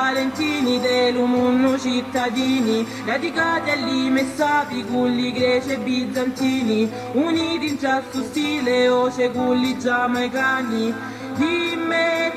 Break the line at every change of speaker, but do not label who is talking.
valentini dell'umunno cittadini. Radicati lì messati culli greci e bizantini. Uniti in giusto stile o cegulli giamaicani
di me